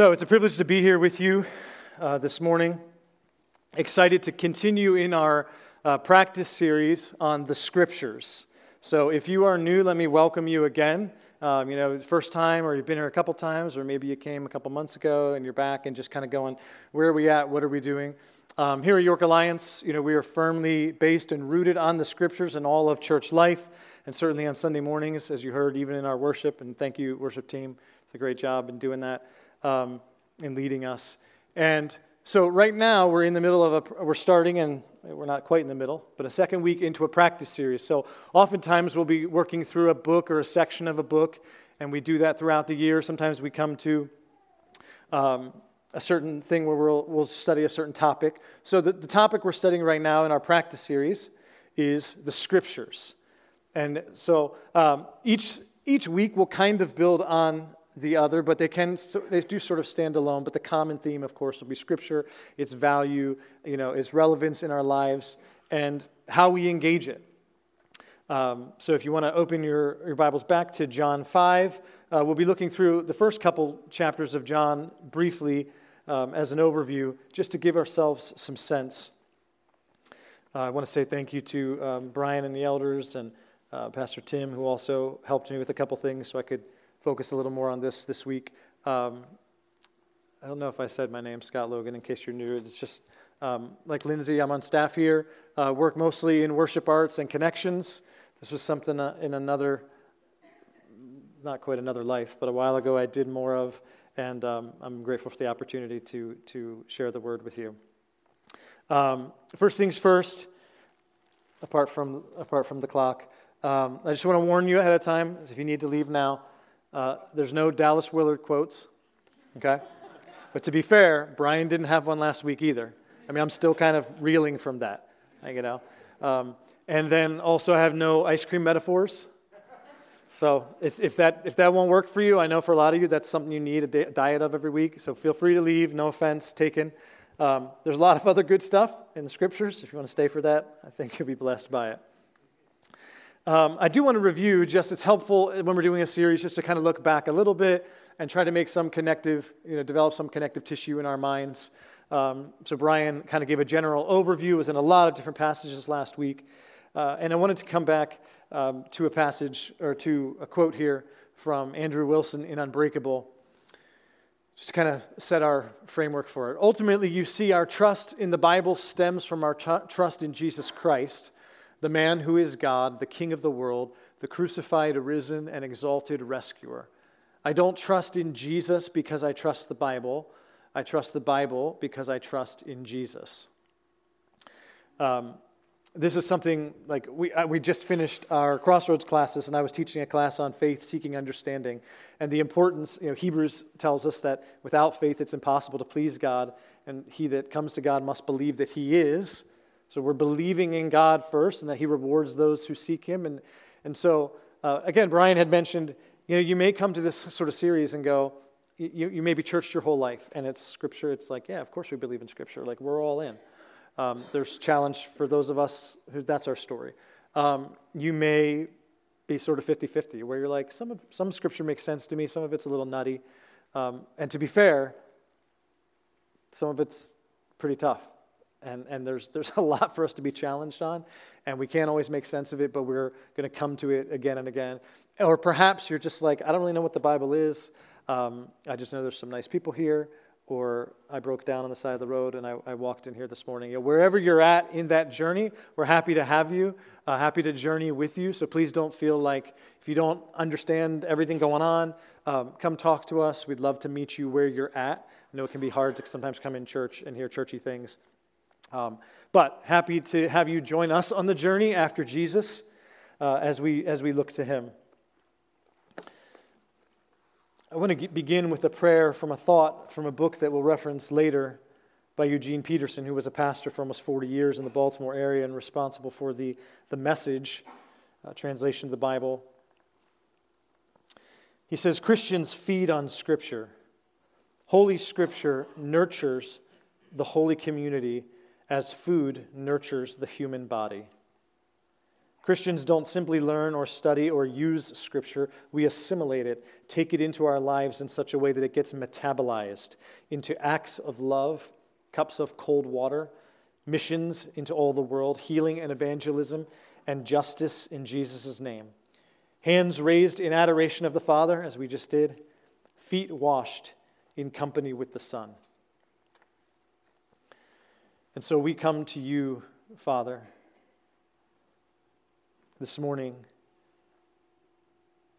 So it's a privilege to be here with you uh, this morning. Excited to continue in our uh, practice series on the scriptures. So if you are new, let me welcome you again. Um, you know, first time, or you've been here a couple times, or maybe you came a couple months ago and you're back and just kind of going, where are we at? What are we doing? Um, here at York Alliance, you know, we are firmly based and rooted on the scriptures and all of church life, and certainly on Sunday mornings, as you heard, even in our worship. And thank you, worship team, for a great job in doing that um, in leading us. And so right now we're in the middle of a, we're starting and we're not quite in the middle, but a second week into a practice series. So oftentimes we'll be working through a book or a section of a book, and we do that throughout the year. Sometimes we come to um, a certain thing where we'll, we'll study a certain topic. So the, the topic we're studying right now in our practice series is the scriptures. And so um, each, each week will kind of build on the other, but they can they do sort of stand alone. But the common theme, of course, will be Scripture, its value, you know, its relevance in our lives, and how we engage it. Um, so, if you want to open your, your Bibles back to John 5, uh, we'll be looking through the first couple chapters of John briefly um, as an overview, just to give ourselves some sense. Uh, I want to say thank you to um, Brian and the elders and uh, Pastor Tim, who also helped me with a couple things so I could focus a little more on this this week. Um, I don't know if I said my name, Scott Logan, in case you're new. It's just um, like Lindsay, I'm on staff here, uh, work mostly in worship arts and connections. This was something uh, in another, not quite another life, but a while ago I did more of, and um, I'm grateful for the opportunity to, to share the word with you. Um, first things first, apart from, apart from the clock, um, I just want to warn you ahead of time if you need to leave now. Uh, there's no Dallas Willard quotes, okay? But to be fair, Brian didn't have one last week either. I mean, I'm still kind of reeling from that, you know. Um, and then also, I have no ice cream metaphors. So if, that, if that won't work for you, I know for a lot of you that's something you need a diet of every week. So feel free to leave. No offense taken. Um, there's a lot of other good stuff in the scriptures. If you want to stay for that, I think you'll be blessed by it. Um, I do want to review, just it's helpful when we're doing a series, just to kind of look back a little bit and try to make some connective, you know, develop some connective tissue in our minds. Um, so Brian kind of gave a general overview, was in a lot of different passages last week. Uh, and I wanted to come back um, to a passage or to a quote here from Andrew Wilson in Unbreakable, just to kind of set our framework for it. Ultimately, you see, our trust in the Bible stems from our t- trust in Jesus Christ the man who is God, the King of the world, the crucified, arisen, and exalted rescuer. I don't trust in Jesus because I trust the Bible. I trust the Bible because I trust in Jesus. Um, this is something like we, uh, we just finished our crossroads classes and i was teaching a class on faith seeking understanding and the importance you know hebrews tells us that without faith it's impossible to please god and he that comes to god must believe that he is so we're believing in God first and that He rewards those who seek Him. And, and so, uh, again, Brian had mentioned, you know, you may come to this sort of series and go, you, you may be churched your whole life, and it's Scripture. It's like, yeah, of course we believe in Scripture. Like, we're all in. Um, there's challenge for those of us who that's our story. Um, you may be sort of 50 50, where you're like, some, of, some Scripture makes sense to me, some of it's a little nutty. Um, and to be fair, some of it's pretty tough. And, and there's, there's a lot for us to be challenged on, and we can't always make sense of it, but we're going to come to it again and again. Or perhaps you're just like, I don't really know what the Bible is. Um, I just know there's some nice people here, or I broke down on the side of the road and I, I walked in here this morning. You know, wherever you're at in that journey, we're happy to have you, uh, happy to journey with you. So please don't feel like if you don't understand everything going on, um, come talk to us. We'd love to meet you where you're at. I know it can be hard to sometimes come in church and hear churchy things. Um, but happy to have you join us on the journey after Jesus uh, as, we, as we look to him. I want to begin with a prayer from a thought from a book that we'll reference later by Eugene Peterson, who was a pastor for almost 40 years in the Baltimore area and responsible for the, the message uh, translation of the Bible. He says Christians feed on Scripture. Holy Scripture nurtures the holy community as food nurtures the human body. Christians don't simply learn or study or use Scripture, we assimilate it, take it into our lives in such a way that it gets metabolized into acts of love, cups of cold water, missions into all the world, healing and evangelism, and justice in Jesus' name. Hands raised in adoration of the Father, as we just did, feet washed in company with the Son. And so we come to you, Father this morning,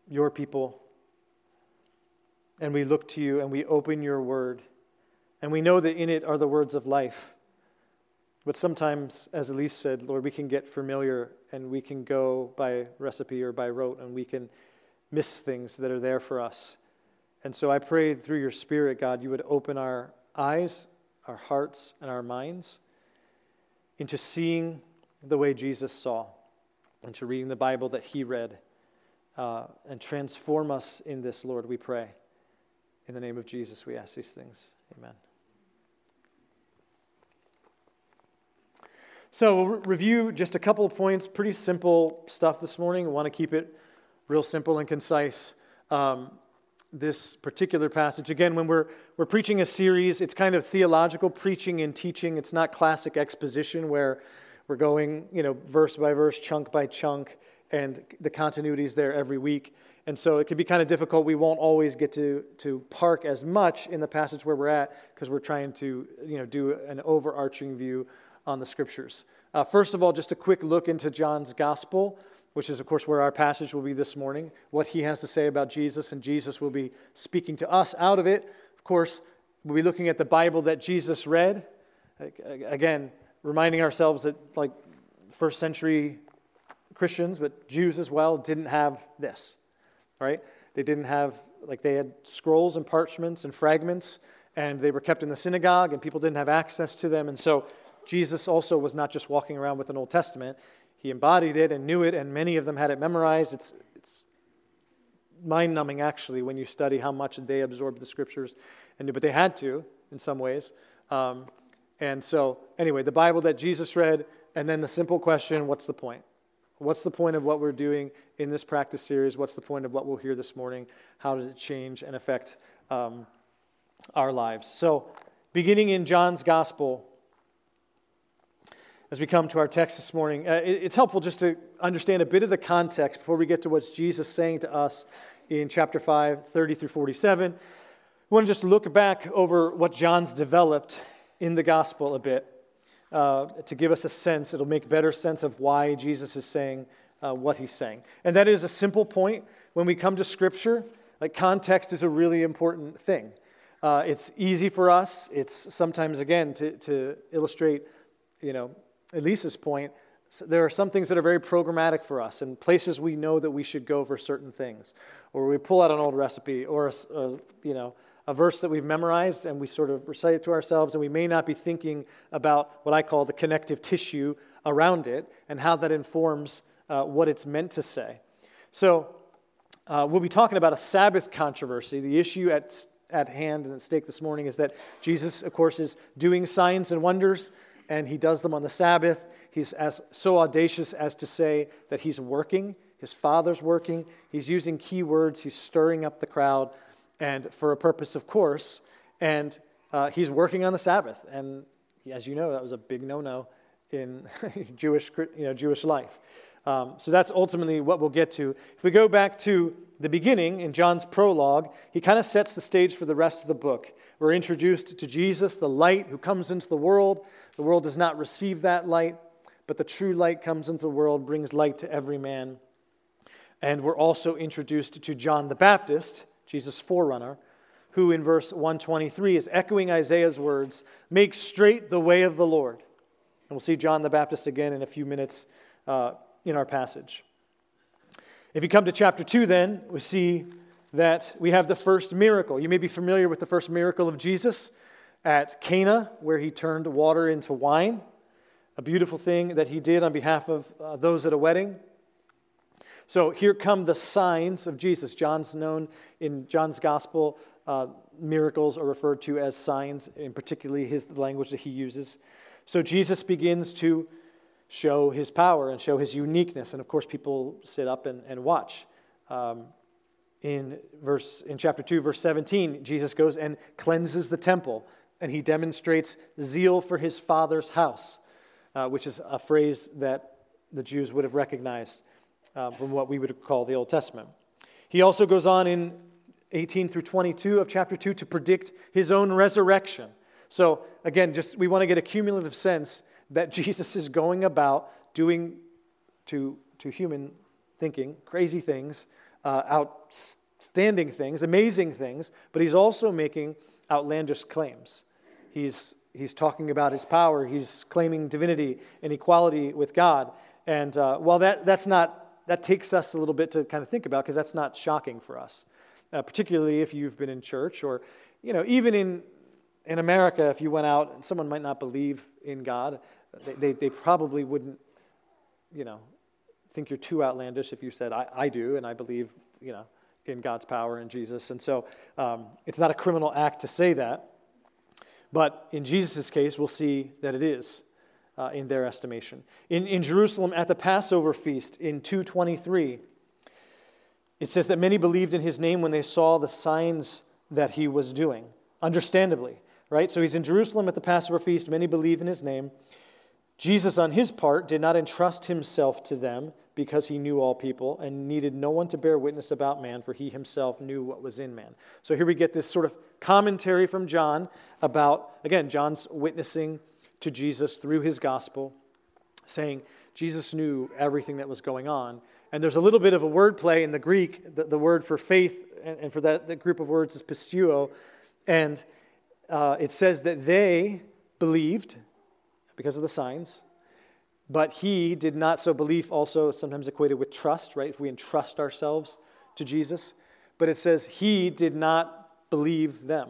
your people, and we look to you and we open your word, and we know that in it are the words of life. But sometimes, as Elise said, Lord, we can get familiar and we can go by recipe or by rote and we can miss things that are there for us. And so I pray through your Spirit, God, you would open our eyes, our hearts, and our minds into seeing the way Jesus saw and to reading the Bible that he read. Uh, and transform us in this, Lord, we pray. In the name of Jesus, we ask these things. Amen. So, we'll re- review just a couple of points, pretty simple stuff this morning. I want to keep it real simple and concise. Um, this particular passage, again, when we're, we're preaching a series, it's kind of theological preaching and teaching. It's not classic exposition where we're going, you know, verse by verse, chunk by chunk, and the continuity is there every week. And so it can be kind of difficult. We won't always get to, to park as much in the passage where we're at because we're trying to, you know, do an overarching view on the scriptures. Uh, first of all, just a quick look into John's gospel, which is, of course, where our passage will be this morning, what he has to say about Jesus, and Jesus will be speaking to us out of it. Of course, we'll be looking at the Bible that Jesus read. Again, reminding ourselves that, like, first century Christians, but Jews as well, didn't have this, right? They didn't have, like, they had scrolls and parchments and fragments, and they were kept in the synagogue, and people didn't have access to them. And so Jesus also was not just walking around with an Old Testament, he embodied it and knew it, and many of them had it memorized. It's, it's mind numbing, actually, when you study how much they absorbed the scriptures, and, but they had to in some ways. Um, and so, anyway, the Bible that Jesus read, and then the simple question what's the point? What's the point of what we're doing in this practice series? What's the point of what we'll hear this morning? How does it change and affect um, our lives? So, beginning in John's Gospel, as we come to our text this morning, uh, it, it's helpful just to understand a bit of the context before we get to what Jesus saying to us in chapter 5, 30 through 47. We want to just look back over what John's developed in the gospel a bit uh, to give us a sense. It'll make better sense of why Jesus is saying uh, what he's saying. And that is a simple point. When we come to Scripture, like context is a really important thing. Uh, it's easy for us. It's sometimes, again, to, to illustrate, you know, Elisa's point, there are some things that are very programmatic for us and places we know that we should go for certain things. Or we pull out an old recipe or, a, a you know, a verse that we've memorized and we sort of recite it to ourselves, and we may not be thinking about what I call the connective tissue around it and how that informs uh, what it's meant to say. So, uh, we'll be talking about a Sabbath controversy. The issue at, at hand and at stake this morning is that Jesus, of course, is doing signs and wonders, and he does them on the Sabbath. He's as, so audacious as to say that he's working, his Father's working. He's using key words, he's stirring up the crowd and for a purpose, of course. And uh, he's working on the Sabbath. And as you know, that was a big no no in Jewish, you know, Jewish life. Um, so that's ultimately what we'll get to. If we go back to the beginning in John's prologue, he kind of sets the stage for the rest of the book. We're introduced to Jesus, the light who comes into the world. The world does not receive that light, but the true light comes into the world, brings light to every man. And we're also introduced to John the Baptist, Jesus' forerunner, who in verse 123 is echoing Isaiah's words Make straight the way of the Lord. And we'll see John the Baptist again in a few minutes uh, in our passage. If you come to chapter 2, then, we see that we have the first miracle. You may be familiar with the first miracle of Jesus at Cana, where he turned water into wine. A beautiful thing that he did on behalf of uh, those at a wedding. So here come the signs of Jesus. John's known in John's gospel, uh, miracles are referred to as signs, in particularly his language that he uses. So Jesus begins to show his power and show his uniqueness. And of course, people sit up and, and watch. Um, in, verse, in chapter 2, verse 17, Jesus goes and cleanses the temple, and he demonstrates zeal for his father's house, uh, which is a phrase that the Jews would have recognized uh, from what we would call the Old Testament. He also goes on in 18 through 22 of chapter 2 to predict his own resurrection. So, again, just we want to get a cumulative sense that Jesus is going about doing to, to human thinking crazy things, uh, outstanding things, amazing things, but he's also making outlandish claims. He's, he's talking about his power, he's claiming divinity and equality with God. And uh, while that, that's not, that takes us a little bit to kind of think about because that's not shocking for us, uh, particularly if you've been in church or, you know, even in, in America, if you went out someone might not believe in God, they, they, they probably wouldn't, you know, think you're too outlandish if you said, I, I do, and I believe, you know, in God's power and Jesus. And so um, it's not a criminal act to say that. But in Jesus' case, we'll see that it is uh, in their estimation. In, in Jerusalem at the Passover feast in 223, it says that many believed in his name when they saw the signs that he was doing, understandably, right? So he's in Jerusalem at the Passover feast. Many believe in his name. Jesus, on his part, did not entrust himself to them because he knew all people and needed no one to bear witness about man, for he himself knew what was in man. So here we get this sort of commentary from John about, again, John's witnessing to Jesus through his gospel, saying Jesus knew everything that was going on. And there's a little bit of a wordplay in the Greek. The, the word for faith, and, and for that, that group of words, is pisteuo. And uh, it says that they believed because of the signs. But he did not, so belief also sometimes equated with trust, right? If we entrust ourselves to Jesus. But it says he did not believe them.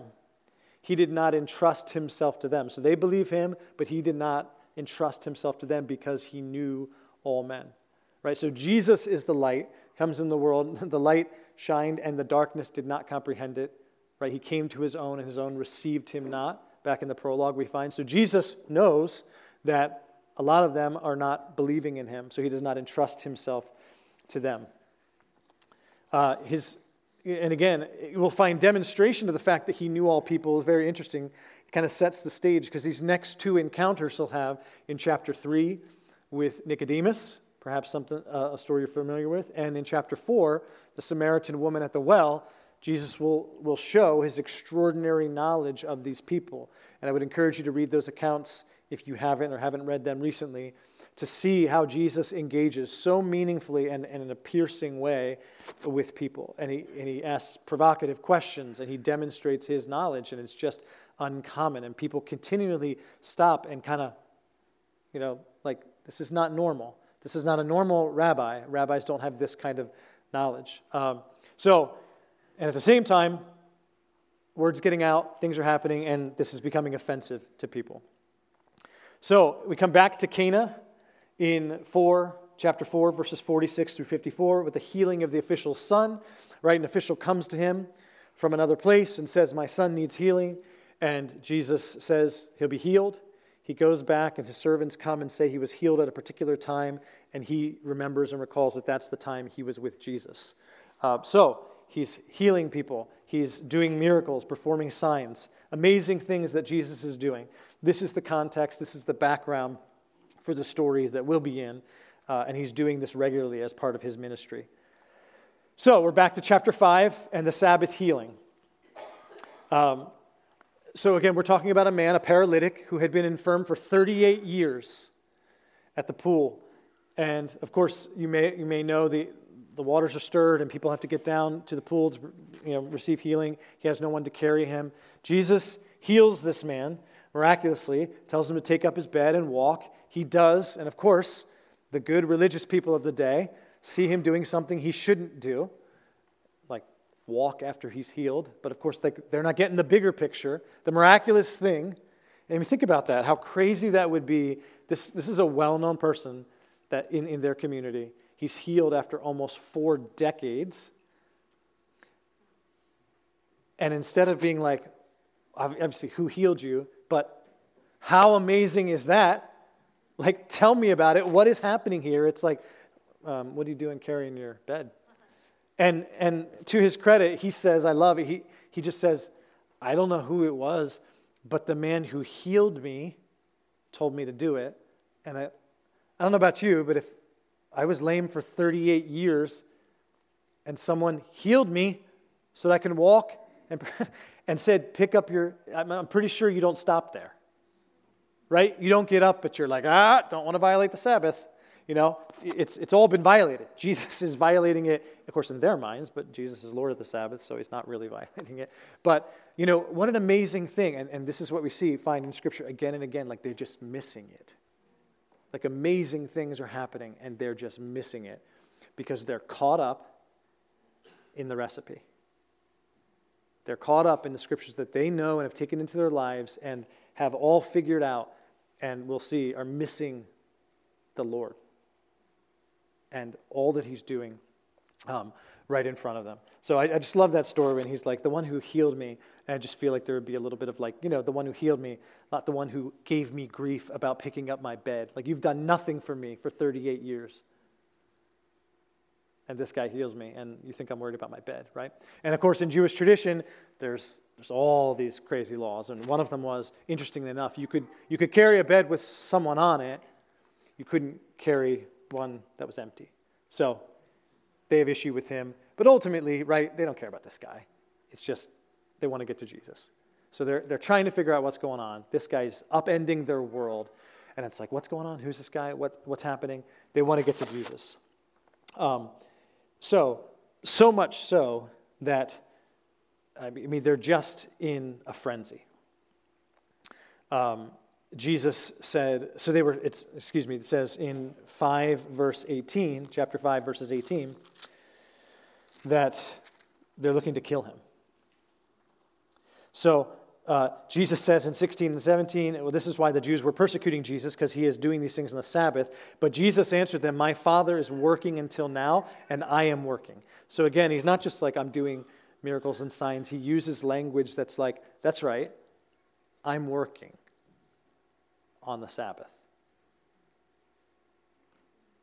He did not entrust himself to them. So they believe him, but he did not entrust himself to them because he knew all men. Right? So Jesus is the light, comes in the world. The light shined, and the darkness did not comprehend it. Right? He came to his own, and his own received him not. Back in the prologue, we find. So Jesus knows that a lot of them are not believing in him, so he does not entrust himself to them. Uh, his, and again, we'll find demonstration of the fact that he knew all people is very interesting. It kind of sets the stage because these next two encounters he'll have in chapter 3 with Nicodemus, perhaps something, uh, a story you're familiar with, and in chapter 4, the Samaritan woman at the well. Jesus will, will show his extraordinary knowledge of these people. And I would encourage you to read those accounts if you haven't or haven't read them recently, to see how Jesus engages so meaningfully and, and in a piercing way with people. And he, and he asks provocative questions and he demonstrates his knowledge, and it's just uncommon. And people continually stop and kind of, you know, like, this is not normal. This is not a normal rabbi. Rabbis don't have this kind of knowledge. Um, so, and at the same time, word's getting out, things are happening, and this is becoming offensive to people. So we come back to Cana in 4, chapter 4, verses 46 through 54, with the healing of the official's son. Right? An official comes to him from another place and says, My son needs healing. And Jesus says he'll be healed. He goes back, and his servants come and say he was healed at a particular time, and he remembers and recalls that that's the time he was with Jesus. Uh, so he's healing people, he's doing miracles, performing signs, amazing things that Jesus is doing. This is the context, this is the background for the stories that we'll be in, uh, and he's doing this regularly as part of his ministry. So we're back to chapter 5 and the Sabbath healing. Um, so again, we're talking about a man, a paralytic, who had been infirm for 38 years at the pool. And of course, you may, you may know the, the waters are stirred and people have to get down to the pool to you know, receive healing. He has no one to carry him. Jesus heals this man miraculously, tells him to take up his bed and walk. He does, and of course, the good religious people of the day see him doing something he shouldn't do, like walk after he's healed. But of course, they, they're not getting the bigger picture, the miraculous thing. And you think about that, how crazy that would be. This, this is a well known person that in, in their community. He's healed after almost four decades. And instead of being like, obviously, who healed you? But how amazing is that? Like, tell me about it. What is happening here? It's like, um, what are you doing carrying your bed? And, and to his credit, he says, I love it. He, he just says, I don't know who it was, but the man who healed me told me to do it. And I, I don't know about you, but if I was lame for 38 years and someone healed me so that I can walk and, and said, Pick up your, I'm pretty sure you don't stop there. Right? You don't get up, but you're like, ah, don't want to violate the Sabbath. You know, it's, it's all been violated. Jesus is violating it, of course, in their minds, but Jesus is Lord of the Sabbath, so he's not really violating it. But, you know, what an amazing thing. And, and this is what we see, find in Scripture again and again, like they're just missing it. Like amazing things are happening, and they're just missing it because they're caught up in the recipe. They're caught up in the scriptures that they know and have taken into their lives and have all figured out, and we'll see, are missing the Lord and all that He's doing um, right in front of them. So I, I, just love that story when He's like, the one who healed me. And I just feel like there would be a little bit of like, you know, the one who healed me, not the one who gave me grief about picking up my bed. Like, you've done nothing for me for 38 years and this guy heals me, and you think I'm worried about my bed, right? And of course, in Jewish tradition, there's, there's all these crazy laws. And one of them was, interestingly enough, you could, you could carry a bed with someone on it, you couldn't carry one that was empty. So they have issue with him. But ultimately, right, they don't care about this guy. It's just they want to get to Jesus. So they're, they're trying to figure out what's going on. This guy's upending their world. And it's like, what's going on? Who's this guy? What, what's happening? They want to get to Jesus. Um, so, so much so that, I mean, they're just in a frenzy. Um, Jesus said, so they were, it's, excuse me, it says in 5 verse 18, chapter 5 verses 18, that they're looking to kill him. So uh, Jesus says in 16 and 17, well, this is why the Jews were persecuting Jesus, because he is doing these things on the Sabbath. But Jesus answered them, My Father is working until now, and I am working. So again, he's not just like, I'm doing miracles and signs. He uses language that's like, That's right, I'm working on the Sabbath.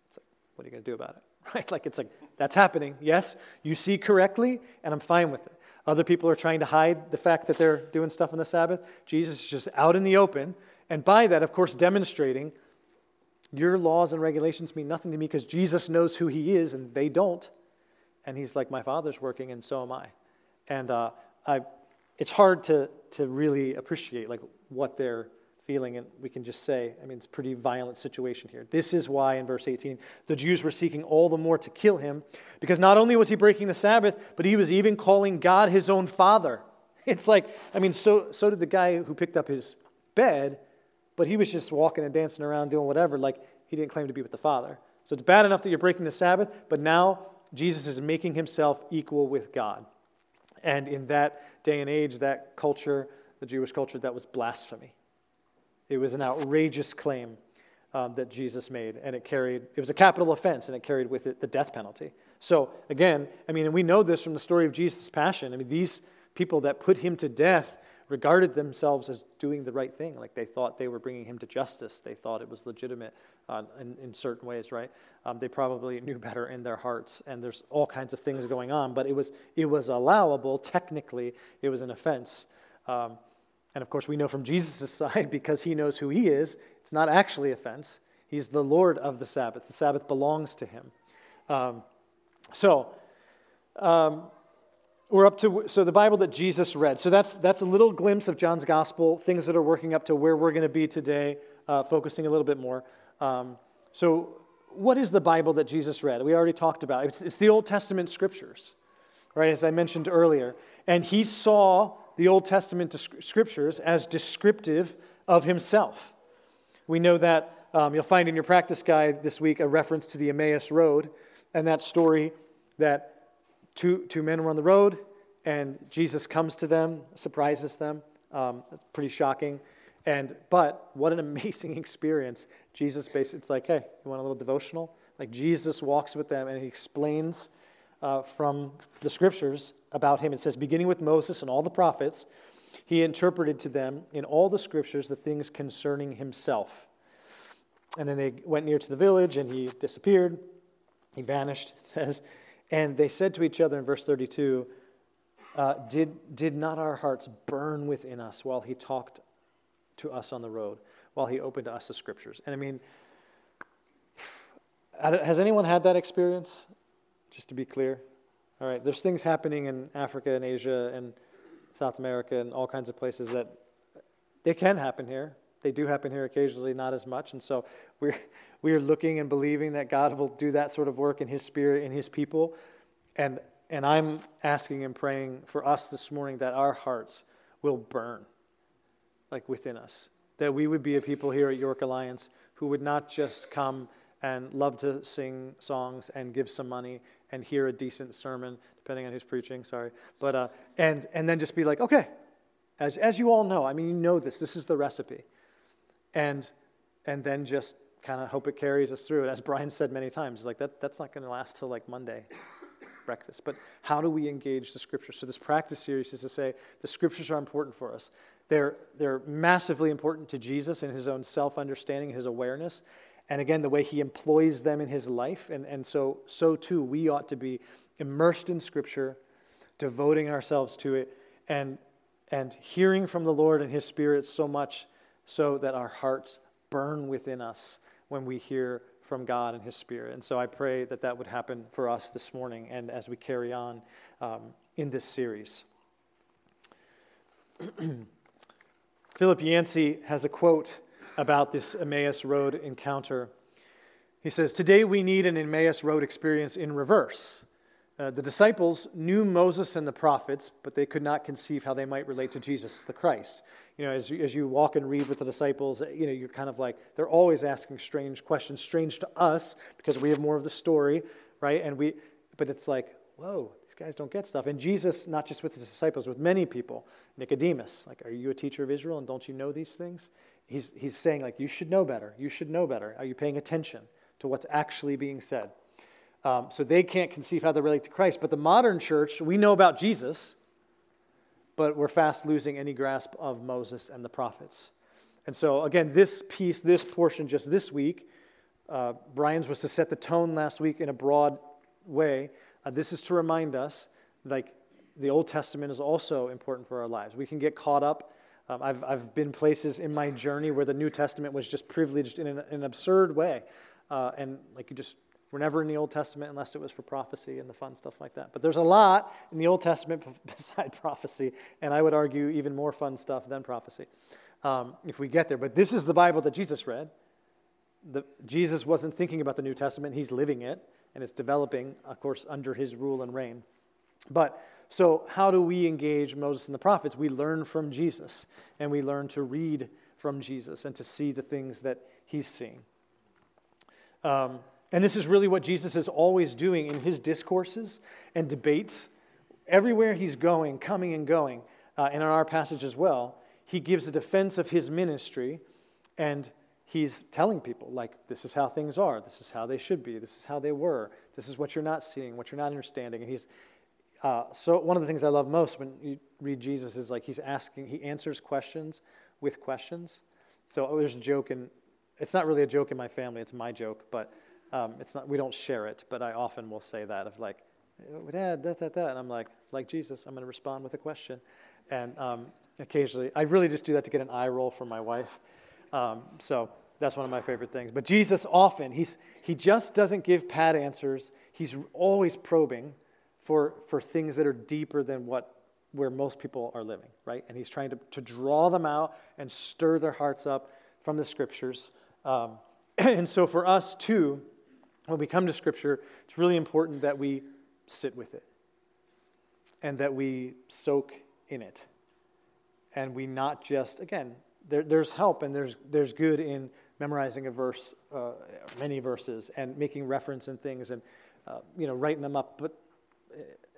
It's like, what are you going to do about it? Right? Like, it's like, that's happening. Yes, you see correctly, and I'm fine with it. Other people are trying to hide the fact that they're doing stuff on the Sabbath. Jesus is just out in the open. And by that, of course, demonstrating your laws and regulations mean nothing to me because Jesus knows who he is and they don't. And he's like, My Father's working and so am I. And uh, I, it's hard to, to really appreciate like what they're feeling, and we can just say, I mean, it's a pretty violent situation here. This is why, in verse 18, the Jews were seeking all the more to kill him, because not only was he breaking the Sabbath, but he was even calling God his own father. It's like, I mean, so, so did the guy who picked up his bed, but he was just walking and dancing around doing whatever, like he didn't claim to be with the Father. So it's bad enough that you're breaking the Sabbath, but now Jesus is making himself equal with God. And in that day and age, that culture, the Jewish culture, that was blasphemy. It was an outrageous claim um, that Jesus made, and it carried, it was a capital offense, and it carried with it the death penalty. So, again, I mean, and we know this from the story of Jesus' passion. I mean, these people that put him to death regarded themselves as doing the right thing. Like they thought they were bringing him to justice. They thought it was legitimate uh, in, in, certain ways, right? Um, they probably knew better in their hearts, and there's all kinds of things going on. But it was it was allowable. Technically, it was an offense. Um, and of course, we know from Jesus' side, because he knows who he is, it's not actually offense. He's the Lord of the Sabbath. The Sabbath belongs to him. Um, so, um, we're up to so the Bible that Jesus read. So that's that's a little glimpse of John's gospel, things that are working up to where we're going to be today, uh, focusing a little bit more. Um, so, what is the Bible that Jesus read? We already talked about it's, it's the Old Testament scriptures, right? As I mentioned earlier, and he saw the Old Testament scriptures as descriptive of himself. We know that um, you'll find in your practice guide this week a reference to the Emmaus Road and that story that two, two men were on the road and Jesus comes to them, surprises them. Um, it's pretty shocking. And but what an amazing experience. Jesus basically, it's like, hey, you want a little devotional? Like Jesus walks with them and he explains uh, from the scriptures about him. It says, beginning with Moses and all the prophets, he interpreted to them in all the scriptures the things concerning himself. And then they went near to the village, and he disappeared. He vanished, it says. And they said to each other in verse 32 uh, did, did not our hearts burn within us while he talked to us on the road, while he opened to us the scriptures? And I mean, has anyone had that experience? Just to be clear. All right, there's things happening in Africa and Asia and South America and all kinds of places that they can happen here. They do happen here occasionally, not as much. And so we're, we are looking and believing that God will do that sort of work in His Spirit, in His people. And, and I'm asking and praying for us this morning that our hearts will burn, like within us. That we would be a people here at York Alliance who would not just come and love to sing songs and give some money and hear a decent sermon, depending on who's preaching, sorry. But, uh, and, and then just be like, okay, as, as you all know, I mean, you know this, this is the recipe. And, and then just kind of hope it carries us through. And as Brian said many times, he's like that, that's not going to last till like Monday breakfast. But how do we engage the scriptures? So this practice series is to say the scriptures are important for us. They're, they're massively important to Jesus in his own self understanding, his awareness and again, the way he employs them in his life. And, and so, so too, we ought to be immersed in Scripture, devoting ourselves to it, and, and hearing from the Lord and his Spirit so much so that our hearts burn within us when we hear from God and his Spirit. And so I pray that that would happen for us this morning and as we carry on um, in this series. Philip Yancey has a quote about this Emmaus Road encounter. He says, Today we need an Emmaus Road experience in reverse. Uh, the disciples knew Moses and the prophets, but they could not conceive how they might relate to Jesus, the Christ. You know, as as you walk and read with the disciples, you know, you're kind of like, they're always asking strange questions, strange to us because we have more of the story, right? And we, but it's like, whoa, these guys don't get stuff. And Jesus, not just with the disciples, with many people, Nicodemus, like, are you a teacher of Israel and don't you know these things? He's, he's saying, like, you should know better. You should know better. Are you paying attention to what's actually being said? Um, so they can't conceive how they relate to Christ. But the modern church, we know about Jesus, but we're fast losing any grasp of Moses and the prophets. And so, again, this piece, this portion, just this week, uh, Brian's was to set the tone last week in a broad way. Uh, this is to remind us, like, the Old Testament is also important for our lives. We can get caught up um, I've, I've been places in my journey where the New Testament was just privileged in an, an absurd way. Uh, and like you just were never in the Old Testament unless it was for prophecy and the fun stuff like that. But there's a lot in the Old Testament beside prophecy, and I would argue even more fun stuff than prophecy um, if we get there. But this is the Bible that Jesus read. The, Jesus wasn't thinking about the New Testament, he's living it, and it's developing, of course, under his rule and reign. But so, how do we engage Moses and the prophets? We learn from Jesus, and we learn to read from Jesus and to see the things that he's seeing. Um, and this is really what Jesus is always doing in his discourses and debates. Everywhere he's going, coming and going, uh, and in our passage as well, he gives a defense of his ministry and he's telling people, like, this is how things are, this is how they should be, this is how they were, this is what you're not seeing, what you're not understanding. And he's, uh, so one of the things I love most when you read Jesus is like he's asking, he answers questions with questions. So oh, there's a joke, and it's not really a joke in my family; it's my joke, but um, it's not. We don't share it, but I often will say that of like, oh, Dad, that, that, that, and I'm like, like Jesus, I'm going to respond with a question, and um, occasionally I really just do that to get an eye roll from my wife. Um, so that's one of my favorite things. But Jesus often he's he just doesn't give pat answers. He's always probing for, for things that are deeper than what where most people are living, right? And he's trying to, to draw them out and stir their hearts up from the scriptures. Um, and so for us too, when we come to scripture, it's really important that we sit with it and that we soak in it. And we not just, again, there, there's help and there's, there's good in memorizing a verse, uh, many verses, and making reference and things and, uh, you know, writing them up. But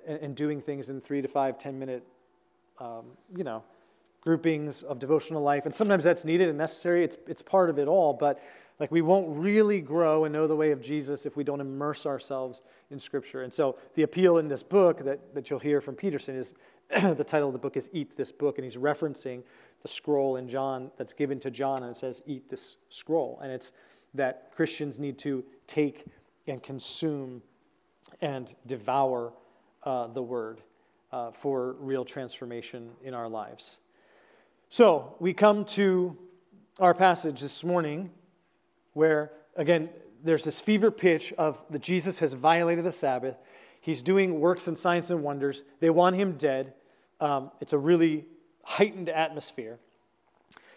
and, doing things in three to five, ten minute, um, you know, groupings of devotional life. And sometimes that's needed and necessary. It's, it's part of it all. But like we won't really grow and know the way of Jesus if we don't immerse ourselves in Scripture. And so the appeal in this book that, that you'll hear from Peterson is the title of the book is Eat This Book. And he's referencing the scroll in John that's given to John. And it says, Eat this scroll. And it's that Christians need to take and consume and devour uh, the Word uh, for real transformation in our lives. So we come to our passage this morning where, again, there's this fever pitch of that Jesus has violated the Sabbath. He's doing works and signs and wonders. They want him dead. Um, it's a really heightened atmosphere.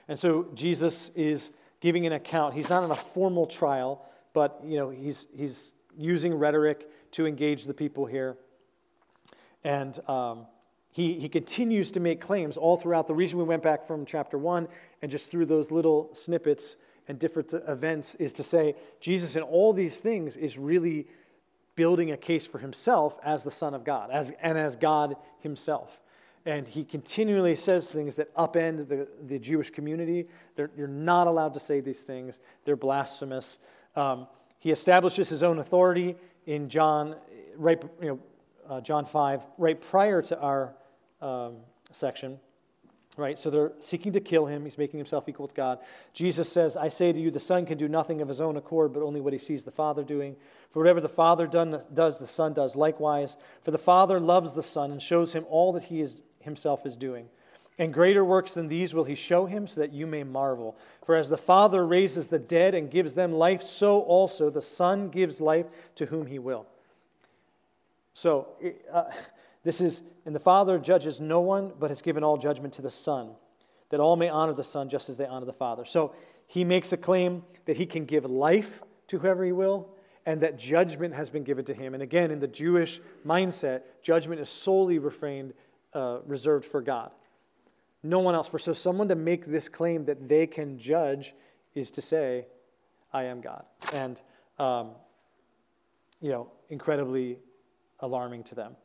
And so Jesus is giving an account. He's not in a formal trial, but you know, he's, he's using rhetoric to engage the people here. And um, he, he continues to make claims all throughout. The reason we went back from chapter 1 and just through those little snippets and different events is to say Jesus, in all these things, is really building a case for himself as the Son of God as, and as God himself. And he continually says things that upend the, the Jewish community. They're, you're not allowed to say these things, they're blasphemous. Um, he establishes his own authority in John, right, you know, uh, John 5, right prior to our um, section. Right? So they're seeking to kill him. He's making himself equal with God. Jesus says, I say to you, the Son can do nothing of his own accord, but only what he sees the Father doing. For whatever the Father done, does, the Son does likewise. For the Father loves the Son and shows him all that he is, himself is doing. And greater works than these will he show him, so that you may marvel. For as the Father raises the dead and gives them life, so also the Son gives life to whom he will. So, uh, this is, and the Father judges no one, but has given all judgment to the Son, that all may honor the Son just as they honor the Father. So he makes a claim that he can give life to whoever he will, and that judgment has been given to him. And again, in the Jewish mindset, judgment is solely refrained, uh, reserved for God. No one else. For so someone to make this claim that they can judge is to say, I am God. And, um, you know, incredibly alarming to them.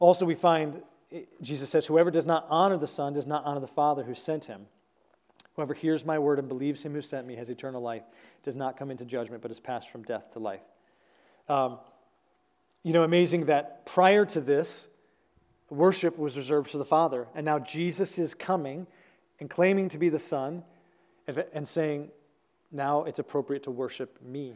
Also, we find Jesus says, Whoever does not honor the Son does not honor the Father who sent him. Whoever hears my word and believes him who sent me has eternal life, does not come into judgment, but is passed from death to life. Um, you know, amazing that prior to this, worship was reserved for the Father. And now Jesus is coming and claiming to be the Son and, saying, now it's appropriate to worship me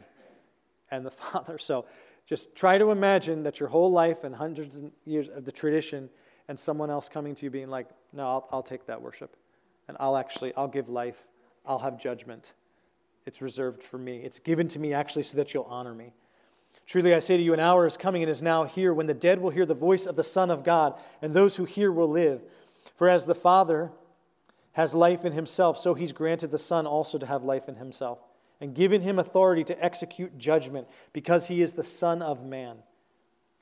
and the Father. So just try to imagine that your whole life and hundreds of years of the tradition and someone else coming to you being like, no, I'll, I'll take that worship. And I'll actually, I'll give life. I'll have judgment. It's reserved for me. It's given to me actually so that you'll honor me. Truly I say to you, an hour is coming and is now here when the dead will hear the voice of the Son of God, and those who hear will live. For as the Father has life in himself, so he's granted the Son also to have life in himself and given him authority to execute judgment because he is the Son of Man.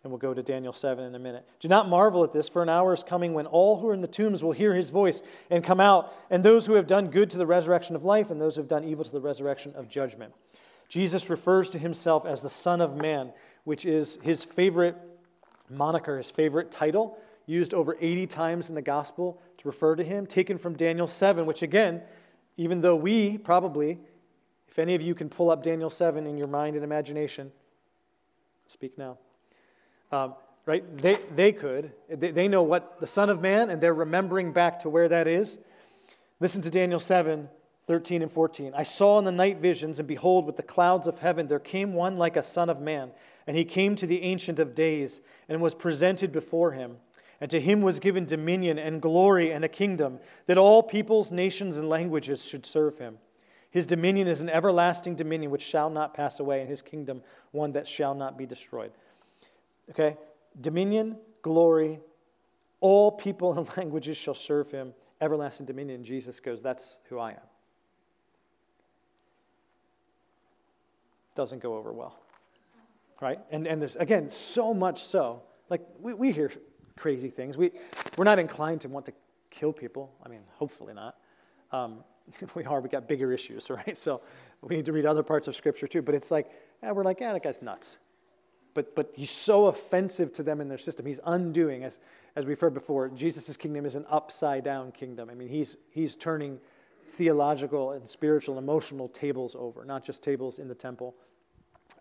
And we'll go to Daniel 7 in a minute. Do not marvel at this, for an hour is coming when all who are in the tombs will hear his voice and come out, and those who have done good to the resurrection of life, and those who have done evil to the resurrection of judgment. Jesus refers to himself as the Son of Man, which is his favorite moniker, his favorite title, used over 80 times in the gospel to refer to him, taken from Daniel 7, which again, even though we probably if any of you can pull up Daniel 7 in your mind and imagination, speak now. Um, right? They, they could. They, they know what the Son of Man, and they're remembering back to where that is. Listen to Daniel 7 13 and 14. I saw in the night visions, and behold, with the clouds of heaven, there came one like a Son of Man. And he came to the Ancient of Days, and was presented before him. And to him was given dominion and glory and a kingdom, that all peoples, nations, and languages should serve him. His dominion is an everlasting dominion which shall not pass away, and his kingdom one that shall not be destroyed. Okay? Dominion, glory, all people and languages shall serve him. Everlasting dominion. Jesus goes, That's who I am. Doesn't go over well. Right? And, and there's, again, so much so. Like, we, we hear crazy things. We, we're not inclined to want to kill people. I mean, hopefully not. Um, we are, we got bigger issues, right? So we need to read other parts of Scripture too. But it's like, yeah, we're like, yeah, that guy's nuts. But, but he's so offensive to them in their system. He's undoing, as, as we've heard before, Jesus' kingdom is an upside down kingdom. I mean, he's, he's turning theological and spiritual, emotional tables over, not just tables in the temple.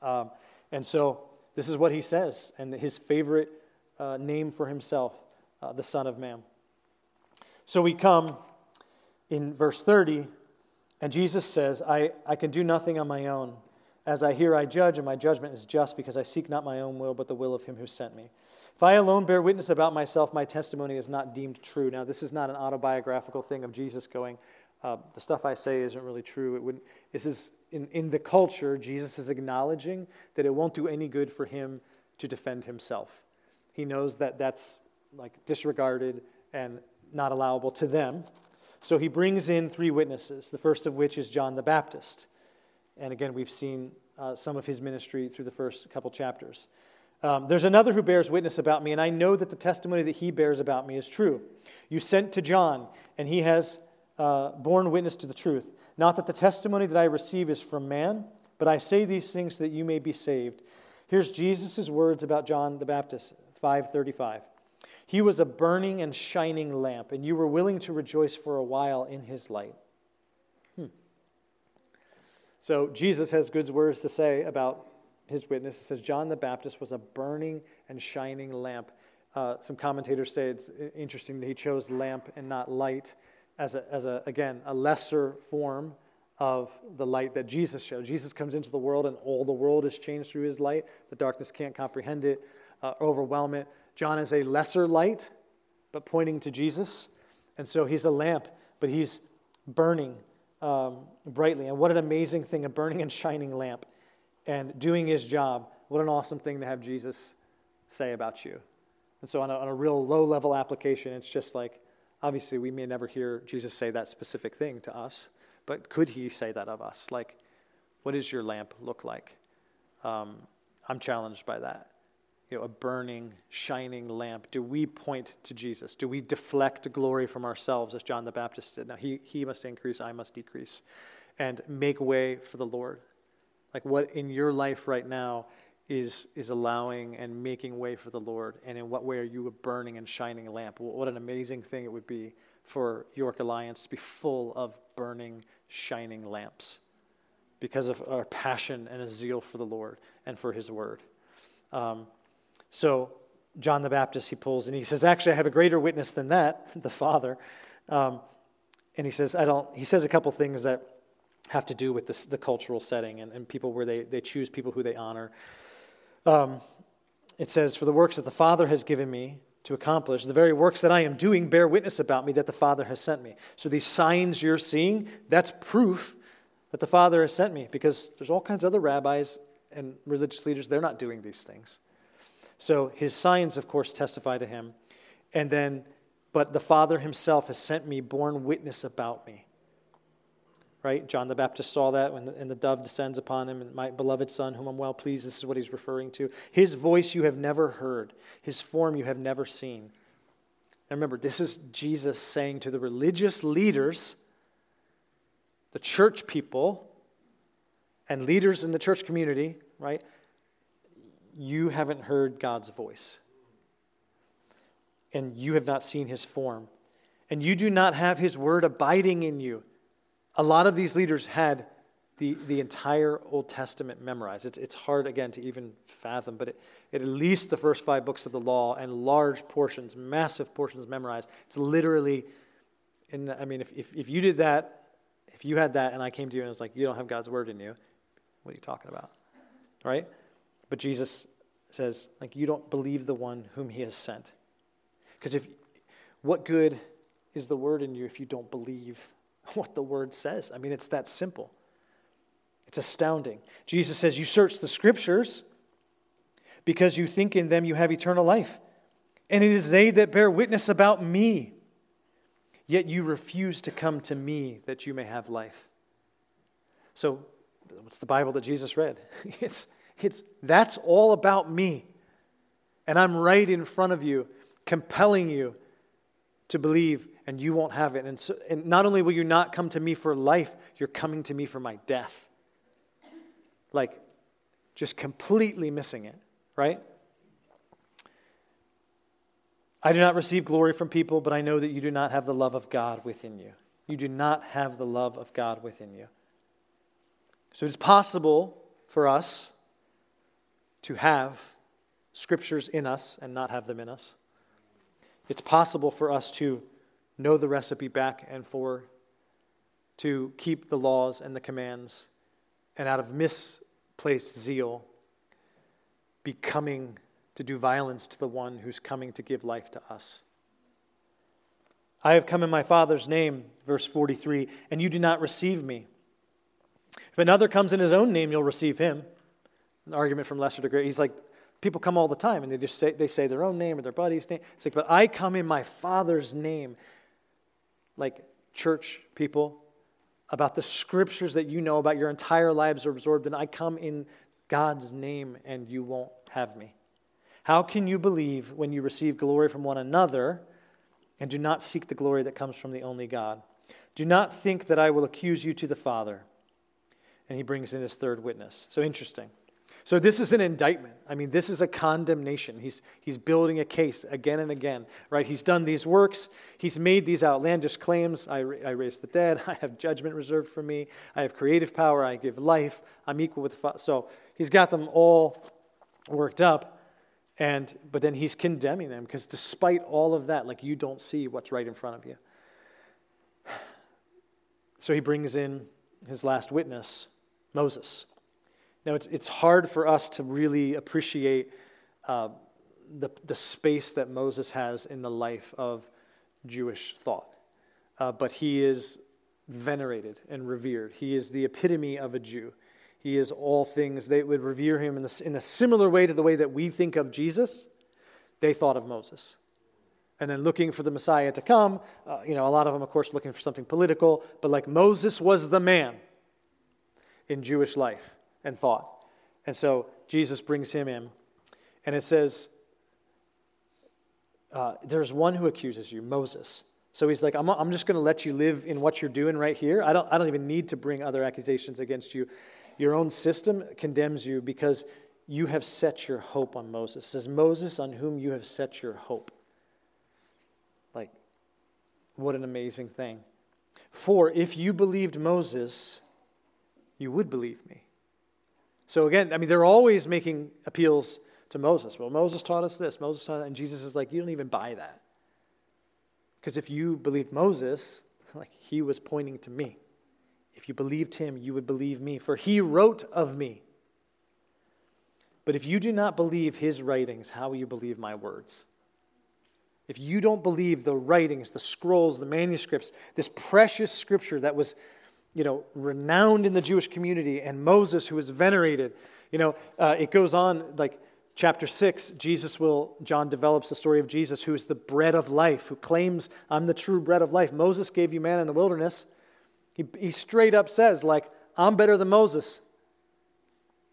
Um, and so this is what he says, and his favorite uh, name for himself, uh, the Son of Man. So we come in verse 30 And Jesus says, I, I can do nothing on my own. As I hear, I judge, and my judgment is just because I seek not my own will, but the will of him who sent me. If I alone bear witness about myself, my testimony is not deemed true. Now, this is not an autobiographical thing of Jesus going, uh, the stuff I say isn't really true. It would, this is in, in the culture, Jesus is acknowledging that it won't do any good for him to defend himself. He knows that that's like disregarded and not allowable to them. So he brings in three witnesses, the first of which is John the Baptist. And again, we've seen uh, some of his ministry through the first couple chapters. Um, There's another who bears witness about me, and I know that the testimony that he bears about me is true. You sent to John, and he has uh, borne witness to the truth. Not that the testimony that I receive is from man, but I say these things so that you may be saved. Here's Jesus' words about John the Baptist, 535. He was a burning and shining lamp, and you were willing to rejoice for a while in his light. Hmm. So Jesus has good words to say about his witness. It says John the Baptist was a burning and shining lamp. Uh, some commentators say it's interesting that he chose lamp and not light as, a, as a, again, a lesser form of the light that Jesus showed. Jesus comes into the world and all the world is changed through his light. The darkness can't comprehend it, uh, overwhelm it. John is a lesser light, but pointing to Jesus. And so he's a lamp, but he's burning um, brightly. And what an amazing thing, a burning and shining lamp and doing his job. What an awesome thing to have Jesus say about you. And so, on a, on a real low level application, it's just like, obviously, we may never hear Jesus say that specific thing to us, but could he say that of us? Like, what does your lamp look like? Um, I'm challenged by that. You know, a burning, shining lamp. Do we point to Jesus? Do we deflect glory from ourselves as John the Baptist did? Now, he, he must increase, I must decrease, and make way for the Lord. Like what in your life right now is, is allowing and making way for the Lord? And in what way are you a burning and shining lamp? What an amazing thing it would be for York Alliance to be full of burning, shining lamps because of our passion and a zeal for the Lord and for His Word. Um, so, John the Baptist, he pulls and he says, Actually, I have a greater witness than that, the Father. Um, and he says, I don't, he says a couple things that have to do with this, the cultural setting and, and people where they, they choose people who they honor. Um, it says, For the works that the Father has given me to accomplish, the very works that I am doing bear witness about me that the Father has sent me. So these signs you're seeing, that's proof that the Father has sent me because there's all kinds of other rabbis and religious leaders, they're not doing these things. So his signs, of course, testify to him. And then, but the Father himself has sent me, borne witness about me right? John the Baptist saw that when the, and the dove descends upon him, and my beloved Son, whom I'm well pleased. This is what he's referring to. His voice you have never heard, his form you have never seen. And remember, this is Jesus saying to the religious leaders, the church people, and leaders in the church community, right? You haven't heard God's voice. And you have not seen his form. And you do not have his word abiding in you a lot of these leaders had the, the entire Old Testament memorized. It's, it's hard, again, to even fathom, but it, it, at least the first five books of the law and large portions, massive portions memorized. It's literally, in the, I mean, if, if, if you did that, if you had that and I came to you and was like, you don't have God's word in you, what are you talking about? Right? But Jesus says, like, you don't believe the one whom he has sent. Because if, what good is the word in you if you don't believe what the word says. I mean, it's that simple. It's astounding. Jesus says, You search the scriptures because you think in them you have eternal life. And it is they that bear witness about me. Yet you refuse to come to me that you may have life. So, what's the Bible that Jesus read? It's, it's that's all about me. And I'm right in front of you, compelling you to believe and you won't have it. And, so, and not only will you not come to me for life, you're coming to me for my death. Like, just completely missing it, right? I do not receive glory from people, but I know that you do not have the love of God within you. You do not have the love of God within you. So it's possible for us to have scriptures in us and not have them in us. It's possible for us to know the recipe back and forward, to keep the laws and the commands, and out of misplaced zeal, becoming to do violence to the one who's coming to give life to us. I have come in my Father's name, verse 43, and you do not receive me. If another comes in his own name, you'll receive him. An argument from lesser degree. He's like, people come all the time and they just say, they say their own name or their buddy's name. It's like, but I come in my Father's name. Like church people, about the scriptures that you know about your entire lives are absorbed, and I come in God's name and you won't have me. How can you believe when you receive glory from one another and do not seek the glory that comes from the only God? Do not think that I will accuse you to the Father. And he brings in his third witness. So interesting. So this is an indictment. I mean, this is a condemnation. He's, he's building a case again and again, right? He's done these works. He's made these outlandish claims. I, I raised the dead. I have judgment reserved for me. I have creative power. I give life. I'm equal with... the So he's got them all worked up. And, but then he's condemning them because despite all of that, like you don't see what's right in front of you. So he brings in his last witness, Moses. Now, it's, it's hard for us to really appreciate uh, the, the space that Moses has in the life of Jewish thought. Uh, but he is venerated and revered. He is the epitome of a Jew. He is all things. They would revere him in, the, in a similar way to the way that we think of Jesus. They thought of Moses. And then looking for the Messiah to come, uh, you know, a lot of them, of course, looking for something political, but like Moses was the man in Jewish life and thought. And so Jesus brings him in. And it says, uh, There's one who accuses you, Moses. So he's like, I'm, I'm just going to let you live in what you're doing right here. I don't, I don't even need to bring other accusations against you. Your own system condemns you because you have set your hope on Moses. It says, Moses, on whom you have set your hope. Like, what an amazing thing. For if you believed Moses, you would believe me so again, I mean, they're always making appeals to Moses. Well, Moses taught us this, Moses taught and Jesus is like, you don't even buy that. Because if you believed Moses, like he was pointing to me. If you believed him, you would believe me, for he wrote of me. But if you do not believe his writings, how will you believe my words? If you don't believe the writings, the scrolls, the manuscripts, this precious scripture that was you know, renowned in the Jewish community, and Moses, who is venerated. You know, uh, it goes on, like chapter 6, Jesus will, John develops the story of Jesus, who is the bread of life, who claims, I'm the true bread of life. Moses gave you manna in the wilderness. He, he straight up says, like, I'm better than Moses.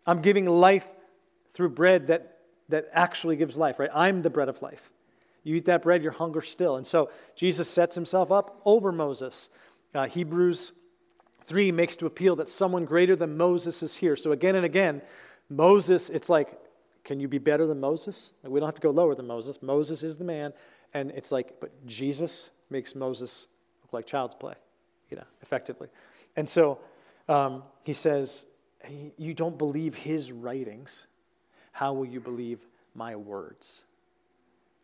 I'm giving life through bread that, that actually gives life, right? I'm the bread of life. You eat that bread, your hunger still. And so Jesus sets himself up over Moses. Uh, Hebrews 3 makes to appeal that someone greater than Moses is here. So again and again, Moses, it's like, can you be better than Moses? Like, we don't have to go lower than Moses. Moses is the man. And it's like, but Jesus makes Moses look like child's play, you know, effectively. And so um, he says, You don't believe his writings. How will you believe my words?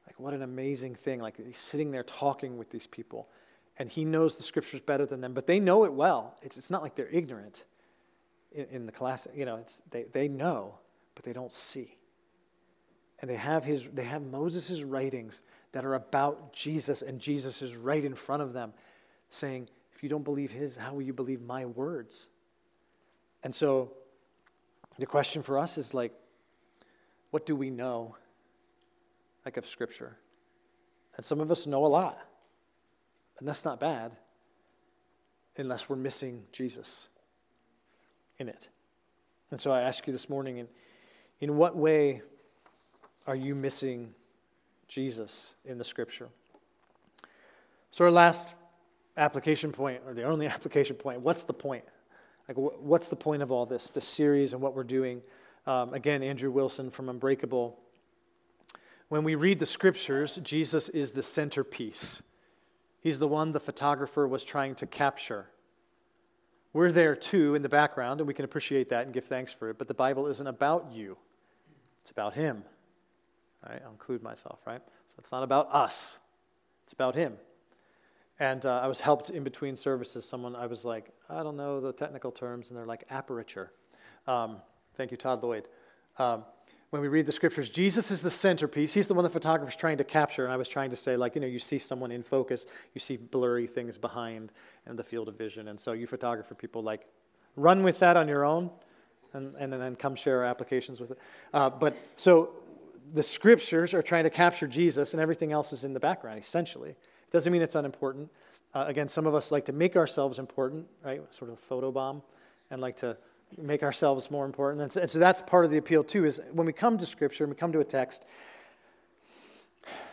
Like, what an amazing thing. Like, he's sitting there talking with these people and he knows the scriptures better than them, but they know it well. It's, it's not like they're ignorant in, in the class. You know, it's, they, they know, but they don't see. And they have, his, they have Moses' writings that are about Jesus, and Jesus is right in front of them, saying, If you don't believe his, how will you believe my words? And so the question for us is like, what do we know, like of Scripture? And some of us know a lot. And that's not bad unless we're missing Jesus in it. And so I ask you this morning in, in what way are you missing Jesus in the scripture? So, our last application point, or the only application point, what's the point? Like, what's the point of all this, this series, and what we're doing? Um, again, Andrew Wilson from Unbreakable. When we read the scriptures, Jesus is the centerpiece He's the one the photographer was trying to capture. We're there too in the background, and we can appreciate that and give thanks for it, but the Bible isn't about you, it's about Him. Right? I'll include myself, right? So it's not about us, it's about Him. And uh, I was helped in between services. Someone, I was like, I don't know the technical terms, and they're like, aperture. Um, thank you, Todd Lloyd. Um, when we read the scriptures, Jesus is the centerpiece. He's the one the photographer's trying to capture. And I was trying to say, like, you know, you see someone in focus, you see blurry things behind and the field of vision. And so you photographer people, like, run with that on your own and, and then come share our applications with it. Uh, but so the scriptures are trying to capture Jesus and everything else is in the background, essentially. It doesn't mean it's unimportant. Uh, again, some of us like to make ourselves important, right? Sort of photobomb and like to make ourselves more important. And so, and so, that's part of the appeal, too, is when we come to Scripture, and we come to a text,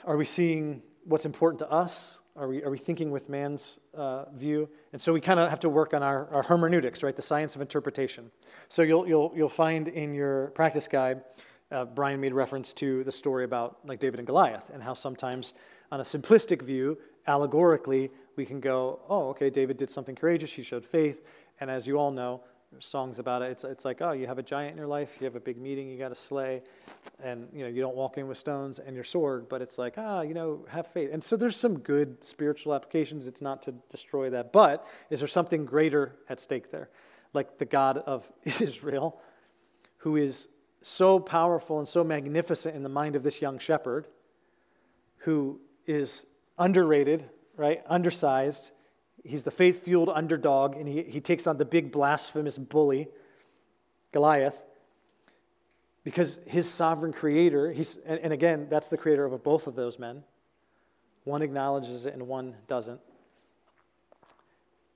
are we seeing what's important to us? Are we, are we thinking with man's uh, view? And so we kind of have to work on our, our hermeneutics, right? The science of interpretation. So you'll, you'll, you'll find in your practice guide, uh, Brian made reference to the story about like David and Goliath and how sometimes on a simplistic view, allegorically, we can go, oh, okay, David did something courageous, he showed faith. And as you all know, songs about it. It's, it's like, oh, you have a giant in your life, you have a big meeting you got to slay, and you know you don't walk in with stones and your sword, but it's like, ah, you know, have faith. And so there's some good spiritual applications. It's not to destroy that, but is there something greater at stake there, like the God of Israel, who is so powerful and so magnificent in the mind of this young shepherd, who is underrated, right, undersized He's the faith fueled underdog, and he, he takes on the big blasphemous bully, Goliath, because his sovereign creator, he's, and, and again, that's the creator of both of those men. One acknowledges it and one doesn't.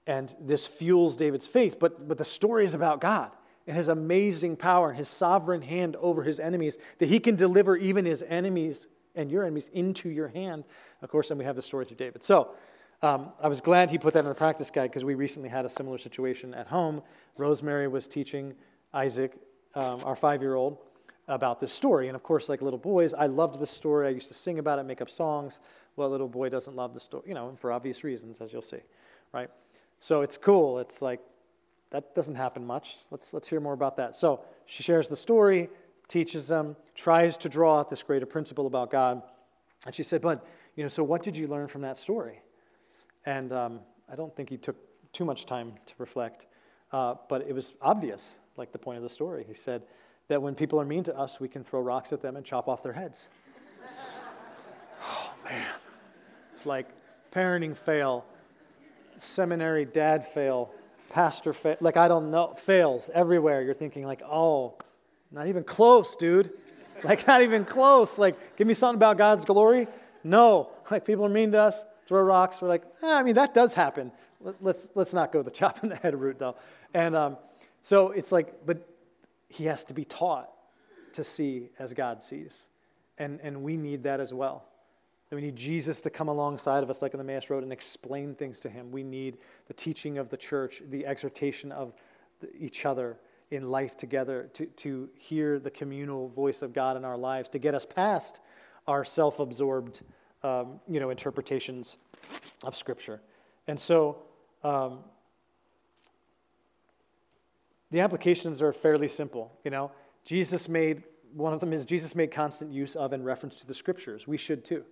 And this fuels David's faith, but, but the story is about God and his amazing power and his sovereign hand over his enemies, that he can deliver even his enemies and your enemies into your hand. Of course, then we have the story through David. So, um, I was glad he put that in the practice guide because we recently had a similar situation at home. Rosemary was teaching Isaac, um, our five year old, about this story. And of course, like little boys, I loved this story. I used to sing about it, make up songs. Well, little boy doesn't love the story, you know, for obvious reasons, as you'll see, right? So it's cool. It's like, that doesn't happen much. Let's, let's hear more about that. So she shares the story, teaches them, tries to draw out this greater principle about God. And she said, But, you know, so what did you learn from that story? And um, I don't think he took too much time to reflect, uh, but it was obvious, like the point of the story. He said that when people are mean to us, we can throw rocks at them and chop off their heads. oh, man. It's like parenting fail, seminary dad fail, pastor fail. Like, I don't know, fails everywhere. You're thinking, like, oh, not even close, dude. Like, not even close. Like, give me something about God's glory. No. Like, people are mean to us throw rocks. We're like, eh, I mean, that does happen. Let, us let's not go the chop in the head route, though. And um, so it's like, but he has to be taught to see as God sees. And, and we need that as well. And we need Jesus to come alongside of us, like in the Emmaus Road, and explain things to him. We need the teaching of the church, the exhortation of the, each other in life together, to, to hear the communal voice of God in our lives, to get us past our self absorbed um, you know, interpretations of Scripture. And so um, the applications are fairly simple. You know, Jesus made, one of them is Jesus made constant use of and reference to the Scriptures. We should too.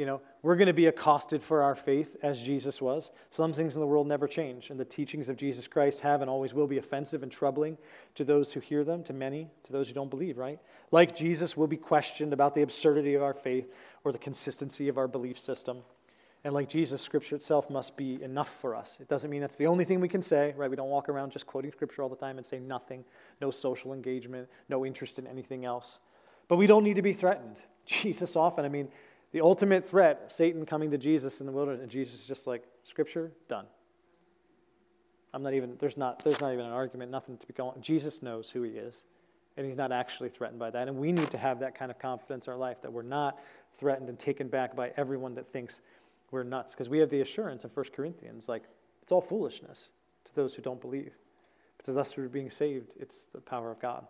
You know, we're going to be accosted for our faith as Jesus was. Some things in the world never change, and the teachings of Jesus Christ have and always will be offensive and troubling to those who hear them, to many, to those who don't believe, right? Like Jesus, we'll be questioned about the absurdity of our faith or the consistency of our belief system. And like Jesus, Scripture itself must be enough for us. It doesn't mean that's the only thing we can say, right? We don't walk around just quoting Scripture all the time and say nothing, no social engagement, no interest in anything else. But we don't need to be threatened. Jesus often, I mean, the ultimate threat, Satan coming to Jesus in the wilderness, and Jesus is just like, Scripture, done. I'm not even, there's not, there's not even an argument, nothing to be going. Jesus knows who he is, and he's not actually threatened by that. And we need to have that kind of confidence in our life that we're not threatened and taken back by everyone that thinks we're nuts. Because we have the assurance in 1 Corinthians, like, it's all foolishness to those who don't believe. But to us who are being saved, it's the power of God.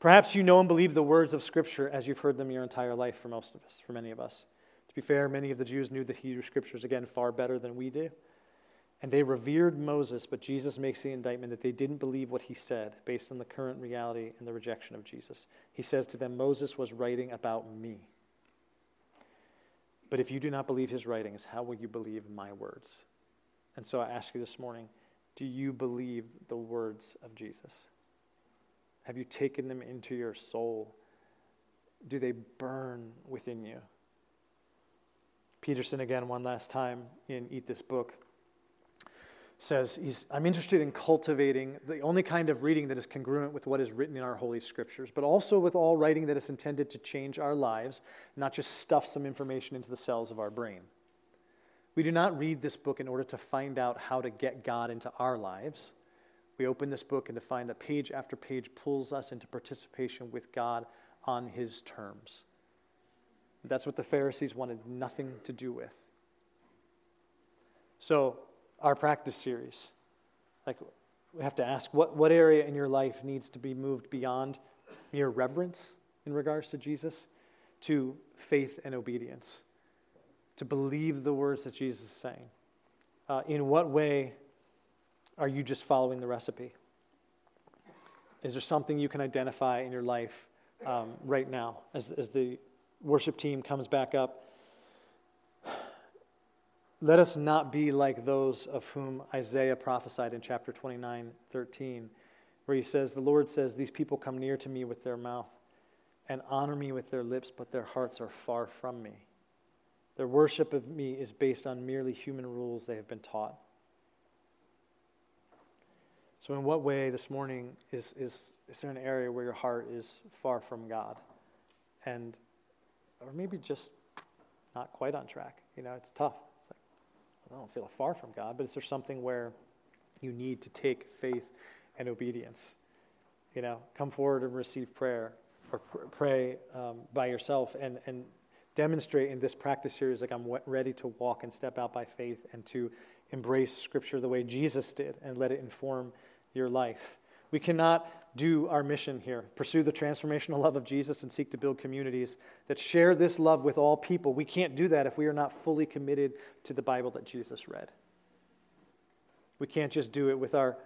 Perhaps you know and believe the words of Scripture as you've heard them your entire life for most of us, for many of us. To be fair, many of the Jews knew the Hebrew Scriptures, again, far better than we do. And they revered Moses, but Jesus makes the indictment that they didn't believe what he said based on the current reality and the rejection of Jesus. He says to them, Moses was writing about me. But if you do not believe his writings, how will you believe my words? And so I ask you this morning do you believe the words of Jesus? Have you taken them into your soul? Do they burn within you? Peterson, again, one last time in Eat This Book, says he's, I'm interested in cultivating the only kind of reading that is congruent with what is written in our Holy Scriptures, but also with all writing that is intended to change our lives, not just stuff some information into the cells of our brain. We do not read this book in order to find out how to get God into our lives. We open this book and to find that page after page pulls us into participation with God on His terms. That's what the Pharisees wanted nothing to do with. So, our practice series, like we have to ask what, what area in your life needs to be moved beyond mere reverence in regards to Jesus to faith and obedience, to believe the words that Jesus is saying. Uh, in what way are you just following the recipe? Is there something you can identify in your life um, right now as, as the worship team comes back up? Let us not be like those of whom Isaiah prophesied in chapter 29, 13, where he says, The Lord says, These people come near to me with their mouth and honor me with their lips, but their hearts are far from me. Their worship of me is based on merely human rules they have been taught. So, in what way this morning is, is, is there an area where your heart is far from God? And, or maybe just not quite on track? You know, it's tough. I don't feel far from God, but is there something where you need to take faith and obedience? You know, come forward and receive prayer or pr- pray um, by yourself and, and demonstrate in this practice series like I'm ready to walk and step out by faith and to embrace Scripture the way Jesus did and let it inform your life. We cannot do our mission here pursue the transformational love of Jesus and seek to build communities that share this love with all people. We can't do that if we are not fully committed to the Bible that Jesus read. We can't just do it with our,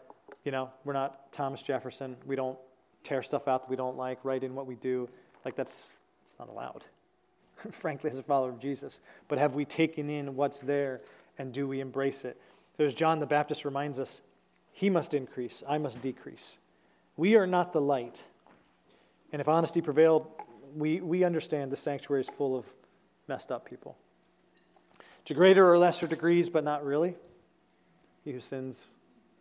you know, we're not Thomas Jefferson. We don't tear stuff out that we don't like, write in what we do. Like, that's it's not allowed, frankly, as a follower of Jesus. But have we taken in what's there and do we embrace it? So, as John the Baptist reminds us, he must increase, I must decrease. We are not the light. And if honesty prevailed, we, we understand the sanctuary is full of messed up people. To greater or lesser degrees, but not really. He who sins,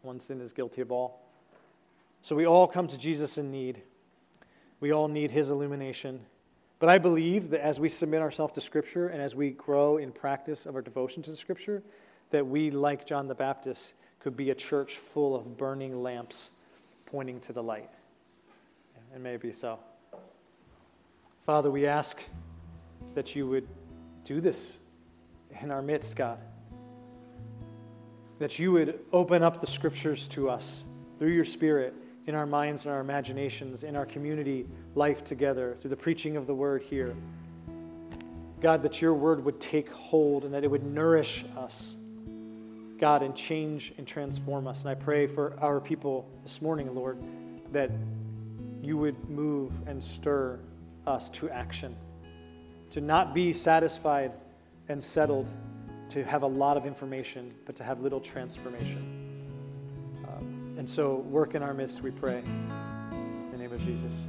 one sin is guilty of all. So we all come to Jesus in need. We all need his illumination. But I believe that as we submit ourselves to Scripture and as we grow in practice of our devotion to Scripture, that we, like John the Baptist, could be a church full of burning lamps pointing to the light. And maybe so. Father, we ask that you would do this in our midst, God. That you would open up the scriptures to us through your Spirit in our minds and our imaginations, in our community life together, through the preaching of the word here. God, that your word would take hold and that it would nourish us God, and change and transform us. And I pray for our people this morning, Lord, that you would move and stir us to action, to not be satisfied and settled, to have a lot of information, but to have little transformation. Um, and so, work in our midst, we pray. In the name of Jesus.